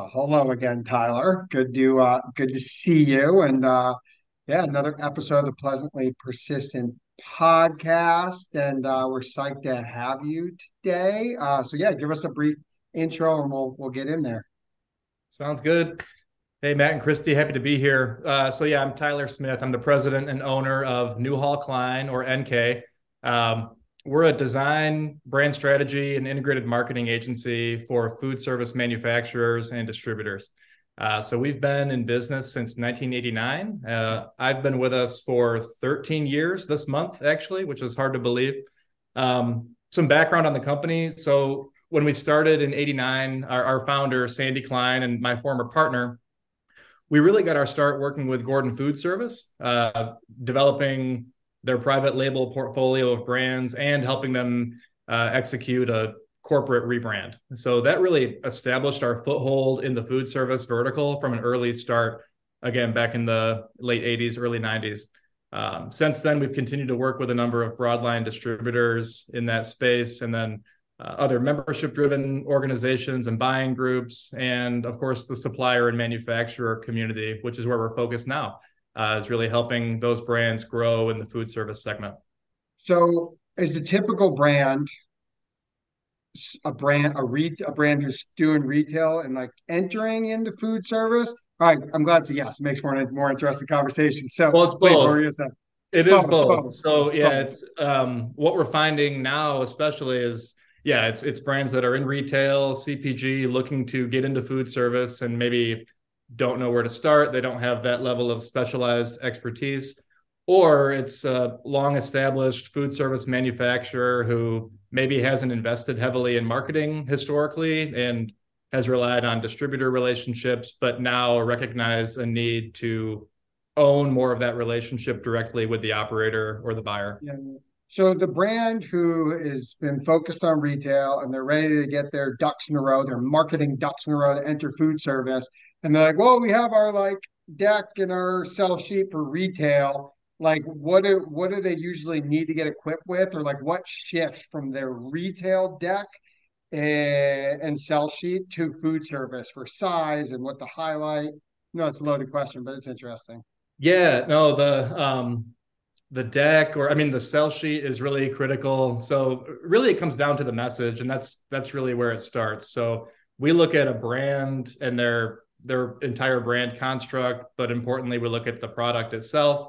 Well, hello again, Tyler. Good to uh, good to see you, and uh, yeah, another episode of the Pleasantly Persistent podcast, and uh, we're psyched to have you today. Uh, so yeah, give us a brief intro, and we'll we'll get in there. Sounds good. Hey, Matt and Christy, happy to be here. Uh, so yeah, I'm Tyler Smith. I'm the president and owner of Newhall Klein or NK. Um, we're a design, brand strategy, and integrated marketing agency for food service manufacturers and distributors. Uh, so we've been in business since 1989. Uh, I've been with us for 13 years this month, actually, which is hard to believe. Um, some background on the company. So when we started in 89, our, our founder, Sandy Klein, and my former partner, we really got our start working with Gordon Food Service, uh, developing their private label portfolio of brands and helping them uh, execute a corporate rebrand. So that really established our foothold in the food service vertical from an early start, again, back in the late 80s, early 90s. Um, since then, we've continued to work with a number of broadline distributors in that space, and then uh, other membership driven organizations and buying groups, and of course, the supplier and manufacturer community, which is where we're focused now uh, is really helping those brands grow in the food service segment. So, is the typical brand a brand a re a brand who's doing retail and like entering into food service? All right, I'm glad to yes, it makes more more interesting conversation. So, well, both. what were you saying? It is both. both. So yeah, both. it's um, what we're finding now, especially is yeah, it's it's brands that are in retail, CPG, looking to get into food service and maybe don't know where to start. They don't have that level of specialized expertise. Or it's a long established food service manufacturer who maybe hasn't invested heavily in marketing historically and has relied on distributor relationships, but now recognize a need to own more of that relationship directly with the operator or the buyer. Yeah. So the brand who has been focused on retail and they're ready to get their ducks in a row, their marketing ducks in a row to enter food service, and they're like, "Well, we have our like deck and our sell sheet for retail." Like, what do what do they usually need to get equipped with, or like what shifts from their retail deck and, and sell sheet to food service for size and what the highlight? No, it's a loaded question, but it's interesting. Yeah, no, the um the deck or i mean the sell sheet is really critical so really it comes down to the message and that's that's really where it starts so we look at a brand and their their entire brand construct but importantly we look at the product itself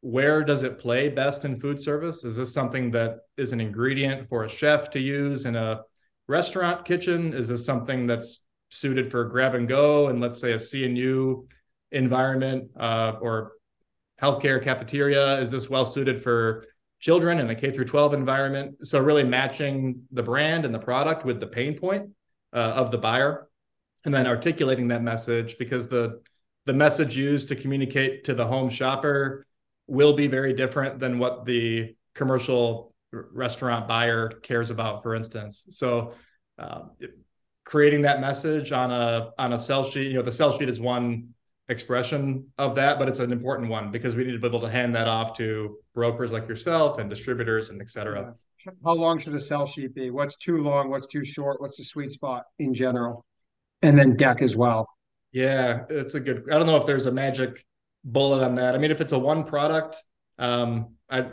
where does it play best in food service is this something that is an ingredient for a chef to use in a restaurant kitchen is this something that's suited for grab and go and let's say a c&u environment uh, or healthcare cafeteria? Is this well suited for children in a K through 12 environment? So really matching the brand and the product with the pain point uh, of the buyer, and then articulating that message because the the message used to communicate to the home shopper will be very different than what the commercial restaurant buyer cares about, for instance. So. Uh, creating that message on a on a sell sheet you know the sell sheet is one expression of that, but it's an important one because we need to be able to hand that off to brokers like yourself and distributors and et cetera. How long should a sell sheet be? What's too long? What's too short? What's the sweet spot in general? And then deck as well. Yeah, it's a good. I don't know if there's a magic bullet on that. I mean, if it's a one product, um, I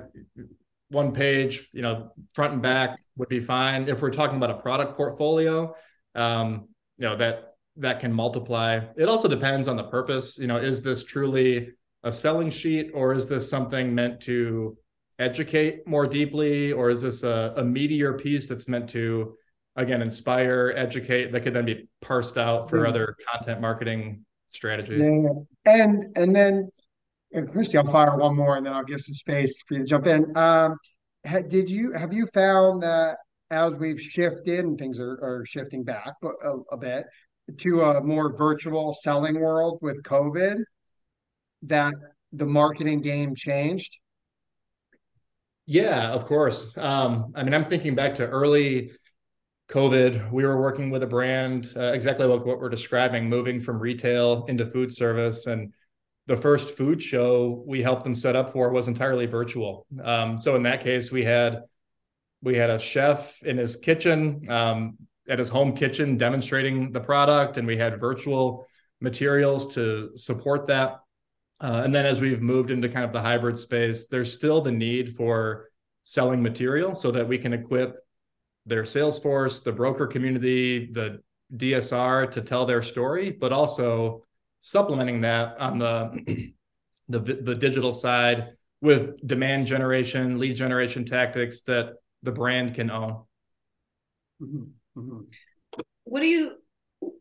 one page, you know, front and back would be fine. If we're talking about a product portfolio, um, you know, that that can multiply. It also depends on the purpose. You know, is this truly a selling sheet or is this something meant to educate more deeply or is this a, a meteor piece that's meant to again inspire educate that could then be parsed out for yeah. other content marketing strategies yeah. and and then and christy i'll fire one more and then i'll give some space for you to jump in um, did you have you found that as we've shifted and things are, are shifting back a, a bit to a more virtual selling world with COVID that the marketing game changed? Yeah, of course. Um, I mean, I'm thinking back to early COVID. We were working with a brand, uh, exactly like what we're describing, moving from retail into food service. And the first food show we helped them set up for was entirely virtual. Um, so in that case, we had we had a chef in his kitchen. Um, at his home kitchen demonstrating the product, and we had virtual materials to support that. Uh, and then as we've moved into kind of the hybrid space, there's still the need for selling material so that we can equip their sales force, the broker community, the DSR to tell their story, but also supplementing that on the the, the digital side with demand generation, lead generation tactics that the brand can own. Mm-hmm. Mm-hmm. What do you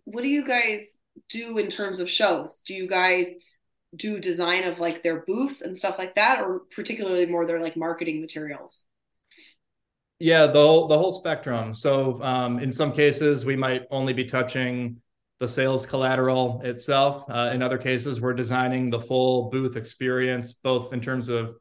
what do you guys do in terms of shows? Do you guys do design of like their booths and stuff like that, or particularly more their like marketing materials? Yeah, the whole the whole spectrum. So um, in some cases, we might only be touching the sales collateral itself. Uh, in other cases, we're designing the full booth experience, both in terms of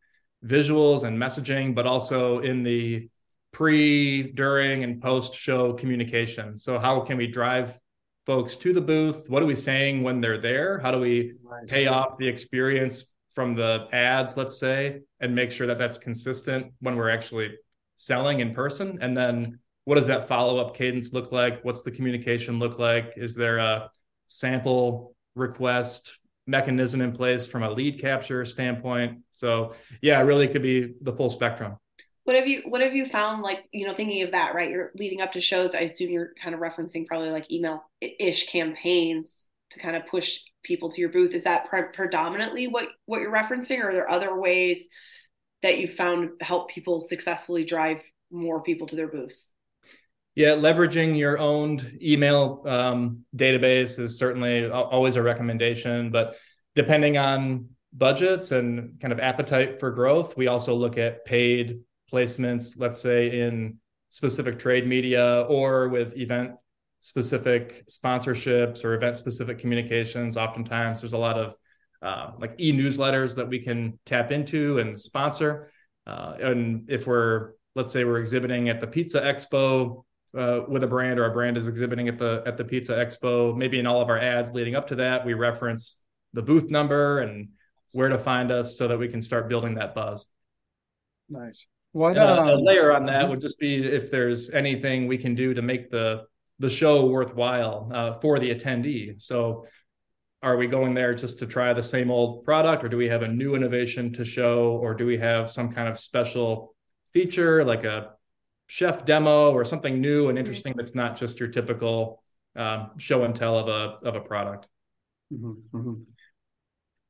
visuals and messaging, but also in the pre, during, and post show communication. So, how can we drive folks to the booth? What are we saying when they're there? How do we nice. pay off the experience from the ads, let's say, and make sure that that's consistent when we're actually selling in person? And then what does that follow up cadence look like? What's the communication look like? Is there a sample request mechanism in place from a lead capture standpoint? So yeah, really could be the full spectrum. What have you what have you found like, you know, thinking of that, right? You're leading up to shows. I assume you're kind of referencing probably like email ish campaigns to kind of push people to your booth. Is that pre- predominantly what what you're referencing or are there other ways that you found help people successfully drive more people to their booths? Yeah, leveraging your owned email um, database is certainly always a recommendation, but depending on budgets and kind of appetite for growth, we also look at paid placements, let's say in specific trade media or with event specific sponsorships or event specific communications. Oftentimes, there's a lot of uh, like e newsletters that we can tap into and sponsor. Uh, and if we're, let's say, we're exhibiting at the Pizza Expo uh, with a brand or a brand is exhibiting at the at the Pizza Expo, maybe in all of our ads leading up to that, we reference the booth number and where to find us so that we can start building that buzz. Nice. What a, a um, layer on that would just be if there's anything we can do to make the the show worthwhile uh, for the attendee. So, are we going there just to try the same old product, or do we have a new innovation to show, or do we have some kind of special feature like a chef demo or something new and interesting that's not just your typical um, show and tell of a of a product. Mm-hmm, mm-hmm.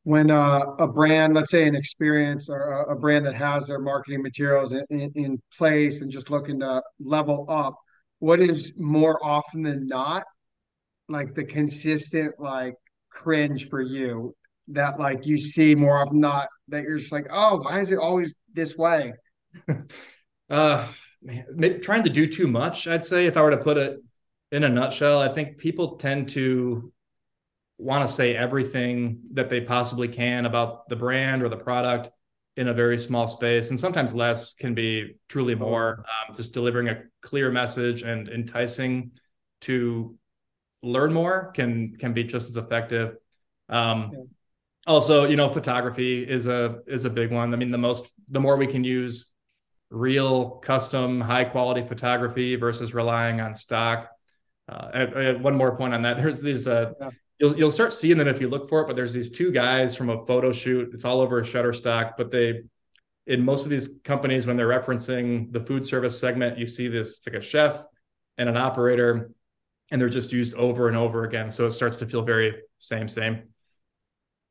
When uh, a brand, let's say an experience or a, brand that has their marketing materials in, in, in, place and just looking to level up, what is more often than not like the consistent like cringe for you that like you see more often not that you're just like, oh, why is it always this way? uh man, trying to do too much. I'd say if I were to put it in a nutshell, I think people tend to want to say everything that they possibly can about the brand or the product in a very small space and sometimes less can be truly more um, just delivering a clear message and enticing to learn more can can be just as effective um, yeah. also you know photography is a is a big one i mean the most the more we can use real custom high quality photography versus relying on stock. Uh, one more point on that. There's these uh, yeah. you'll you'll start seeing them if you look for it, but there's these two guys from a photo shoot. It's all over Shutterstock, but they in most of these companies when they're referencing the food service segment, you see this it's like a chef and an operator, and they're just used over and over again. So it starts to feel very same same.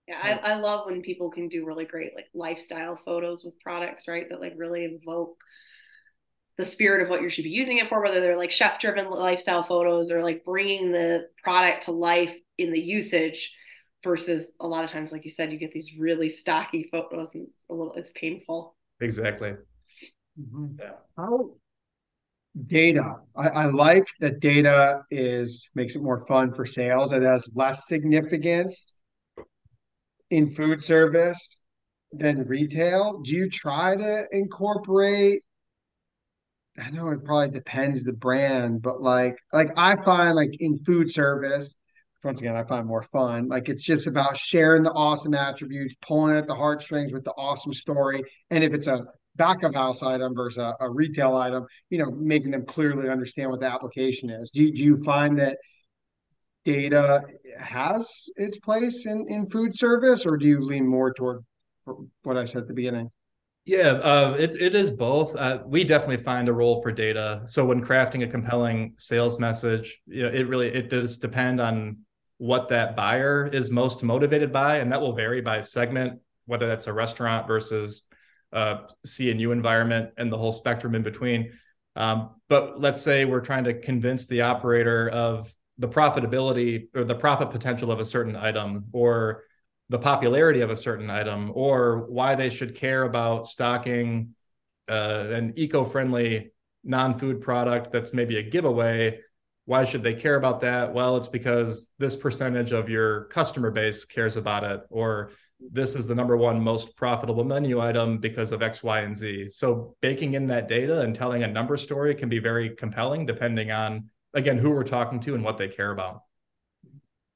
Yeah, I, I love when people can do really great like lifestyle photos with products, right? That like really evoke the spirit of what you should be using it for, whether they're like chef driven lifestyle photos or like bringing the product to life in the usage versus a lot of times, like you said, you get these really stocky photos and it's a little, it's painful. Exactly. Mm-hmm. Yeah. How data I, I, like that data is makes it more fun for sales it has less significance in food service than retail. Do you try to incorporate? I know it probably depends the brand, but like like I find like in food service, once again, I find more fun. Like it's just about sharing the awesome attributes, pulling at the heartstrings with the awesome story. And if it's a back of house item versus a, a, retail item, you know, making them clearly understand what the application is. Do, do you find that data has its place in, in food service, or do you lean more toward what I said at the beginning? Yeah, uh, it, it is both. Uh, we definitely find a role for data. So when crafting a compelling sales message, you know, it really it does depend on what that buyer is most motivated by, and that will vary by segment, whether that's a restaurant versus a C and U environment, and the whole spectrum in between. Um, but let's say we're trying to convince the operator of the profitability or the profit potential of a certain item or the popularity of a certain item or why they should care about stocking uh, an eco-friendly non-food product that's maybe a giveaway why should they care about that well it's because this percentage of your customer base cares about it or this is the number one most profitable menu item because of x y and z. So baking in that data and telling a number story can be very compelling depending on again who we're talking to and what they care about.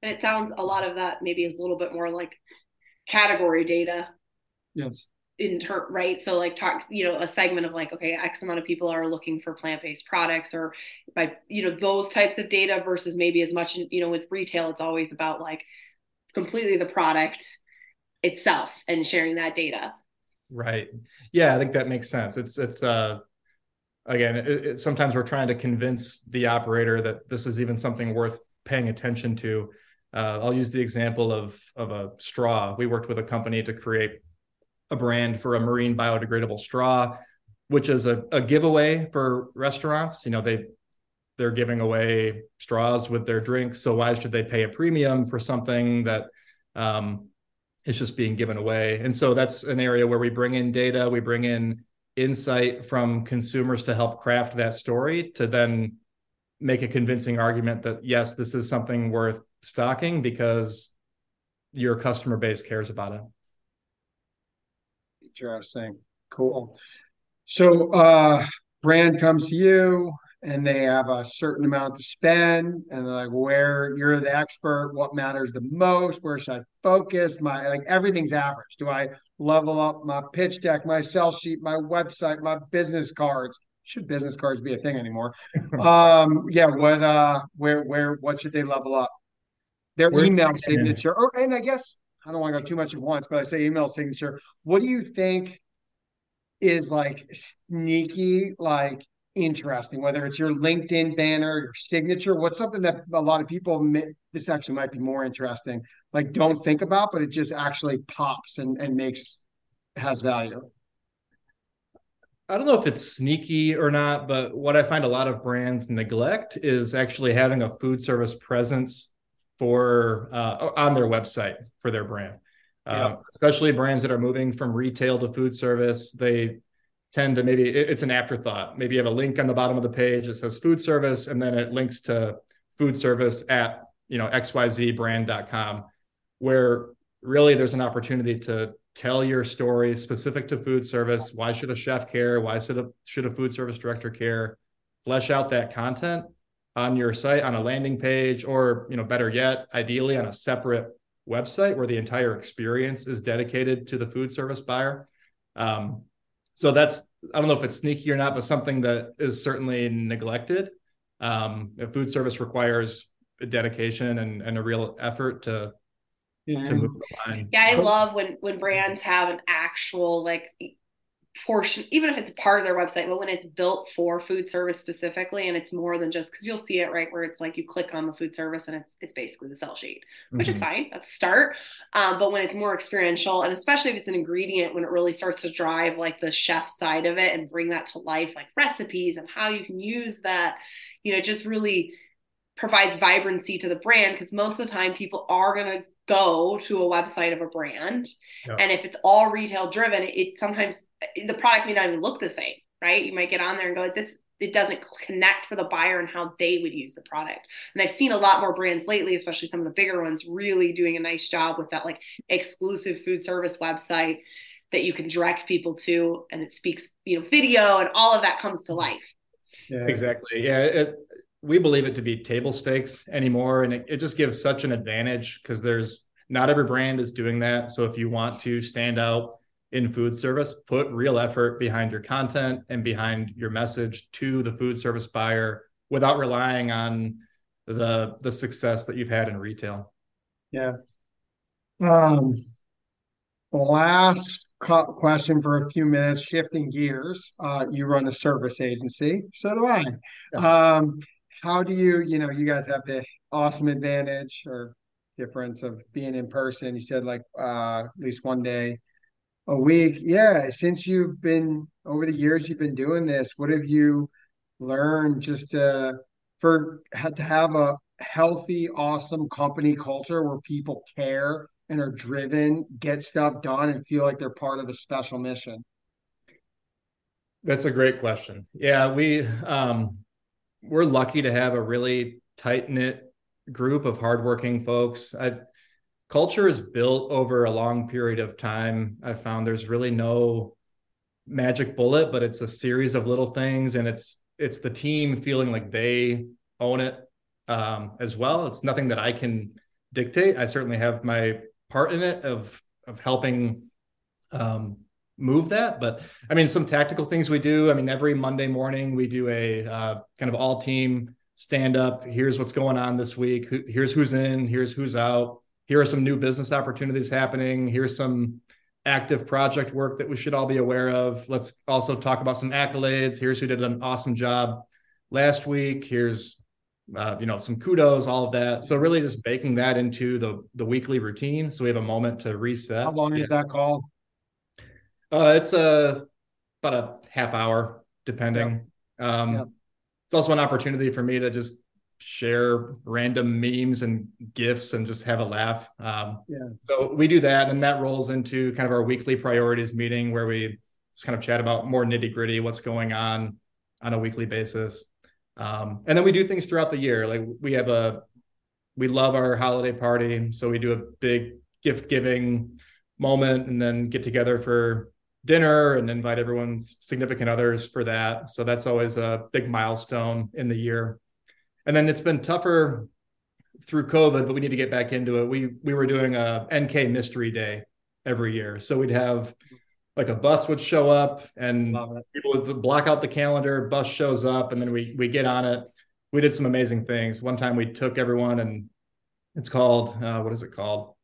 And it sounds a lot of that maybe is a little bit more like category data. Yes. In turn right? So like talk you know a segment of like okay x amount of people are looking for plant-based products or by you know those types of data versus maybe as much you know with retail it's always about like completely the product itself and sharing that data right yeah i think that makes sense it's it's uh again, it, it, sometimes we're trying to convince the operator that this is even something worth paying attention to. Uh, I'll use the example of of a straw. We worked with a company to create a brand for a marine biodegradable straw, which is a, a giveaway for restaurants. You know, they they're giving away straws with their drinks, so why should they pay a premium for something that um, is just being given away? And so that's an area where we bring in data, we bring in insight from consumers to help craft that story to then make a convincing argument that yes this is something worth stocking because your customer base cares about it. Interesting. Cool. So uh brand comes to you and they have a certain amount to spend and they're like where you're the expert what matters the most where should i focus? My like everything's average. Do i level up my pitch deck my sell sheet my website my business cards? Should business cards be a thing anymore? Um yeah what uh where where what should they level up? Their where email signature or and i guess i don't want to go too much at once but i say email signature. What do you think is like sneaky like interesting, whether it's your LinkedIn banner, your signature, what's something that a lot of people, this actually might be more interesting, like don't think about, but it just actually pops and, and makes, has value. I don't know if it's sneaky or not, but what I find a lot of brands neglect is actually having a food service presence for uh, on their website for their brand. Yeah. Um, especially brands that are moving from retail to food service, they tend to maybe it's an afterthought. Maybe you have a link on the bottom of the page that says food service, and then it links to food service at you know xyzbrand.com, where really there's an opportunity to tell your story specific to food service. Why should a chef care? Why should a should a food service director care? Flesh out that content on your site on a landing page, or you know, better yet, ideally on a separate website where the entire experience is dedicated to the food service buyer. Um, so that's I don't know if it's sneaky or not, but something that is certainly neglected. Um, if food service requires a dedication and, and a real effort to yeah. to move the line. Yeah, I love when when brands have an actual like portion, even if it's a part of their website, but when it's built for food service specifically, and it's more than just because you'll see it right where it's like you click on the food service and it's it's basically the sell sheet, which mm-hmm. is fine. That's start. Um, but when it's more experiential, and especially if it's an ingredient, when it really starts to drive like the chef side of it and bring that to life, like recipes and how you can use that, you know, just really provides vibrancy to the brand because most of the time people are going to go to a website of a brand. Yeah. and if it's all retail driven it, it, sometimes the product may not even look the same right? You might get on there and go like this it doesn't connect for the buyer and how they would use the product. And i've seen a lot more brands lately especially some of the bigger ones really doing a nice job with that like exclusive food service website that you can direct people to and it speaks you know video and all of that comes to mm-hmm. life. Yeah. exactly. Yeah it, we believe it to be table stakes anymore and it, it just gives such an advantage because there's not every brand is doing that so if you want to stand out in food service, put real effort behind your content and behind your message to the food service buyer without relying on the the success that you've had in retail. Yeah. Um, last question for a few minutes, shifting gears. Uh, you run a service agency, so do I. Yeah. Um, how do you, you know, you guys have the awesome advantage or difference of being in person. You said like uh, at least one day a week. Yeah, since you've been over the years you've been doing this, what have you learned just to for had to have a healthy, awesome company culture where people care and are driven, get stuff done, and feel like they're part of a special mission? That's a great question. Yeah, we um, we're lucky to have a really tight knit group of hardworking folks. I, culture is built over a long period of time. I found there's really no magic bullet, but it's a series of little things, and it's it's the team feeling like they own it um, as well. It's nothing that I can dictate. I certainly have my part in it of of helping um, move that. But I mean, some tactical things we do. I mean, every Monday morning we do a uh, kind of all team stand up. Here's what's going on this week. Here's who's in. Here's who's out. Here are some new business opportunities happening. Here's some active project work that we should all be aware of. Let's also talk about some accolades. Here's who did an awesome job last week. Here's uh, you know some kudos, all of that. So really just baking that into the the weekly routine. So we have a moment to reset. How long yeah. is that call? Uh, it's a about a half hour, depending. Um. It's also an opportunity for me to just share random memes and gifs and just have a laugh. Um, yeah. So we do that, and that rolls into kind of our weekly priorities meeting where we just kind of chat about more nitty gritty, what's going on on a weekly basis. Um, and then we do things throughout the year. Like we have a, we love our holiday party, so we do a big gift giving moment, and then get together for dinner and invite everyone's significant others for that. So that's always a big milestone in the year. And then it's been tougher through COVID, but we need to get back into it. We we were doing a NK mystery day every year. So we'd have like a bus would show up and people would block out the calendar, bus shows up, and then we we get on it. We did some amazing things. One time we took everyone and it's called uh, what is it called?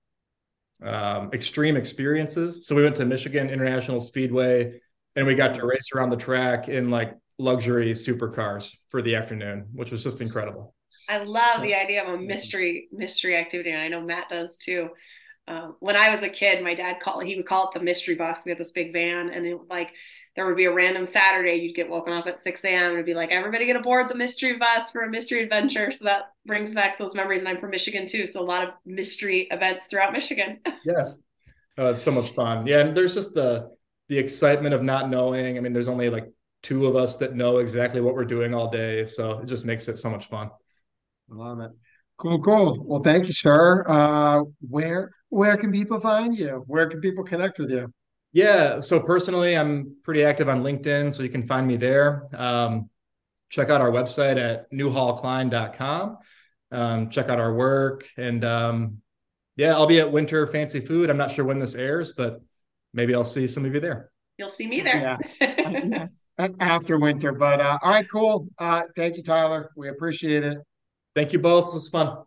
Um, extreme experiences. So we went to Michigan International Speedway and we got to race around the track in like luxury supercars for the afternoon, which was just incredible. I love the idea of a mystery mystery activity, and I know Matt does too. Um, when I was a kid, my dad called he would call it the mystery bus. We had this big van, and it like there would be a random Saturday. You'd get woken up at 6 a.m. and it'd be like, everybody get aboard the mystery bus for a mystery adventure. So that brings back those memories. And I'm from Michigan too. So a lot of mystery events throughout Michigan. yes. Oh, it's so much fun. Yeah. And there's just the, the excitement of not knowing. I mean, there's only like two of us that know exactly what we're doing all day. So it just makes it so much fun. I love it. Cool, cool. Well, thank you, sir. Uh, where where can people find you? Where can people connect with you? Yeah. So personally, I'm pretty active on LinkedIn, so you can find me there. Um, check out our website at newhallklein.com. Um, check out our work. And um, yeah, I'll be at Winter Fancy Food. I'm not sure when this airs, but maybe I'll see some of you there. You'll see me there. Yeah. After winter. But uh, all right, cool. Uh, thank you, Tyler. We appreciate it. Thank you both. This was fun.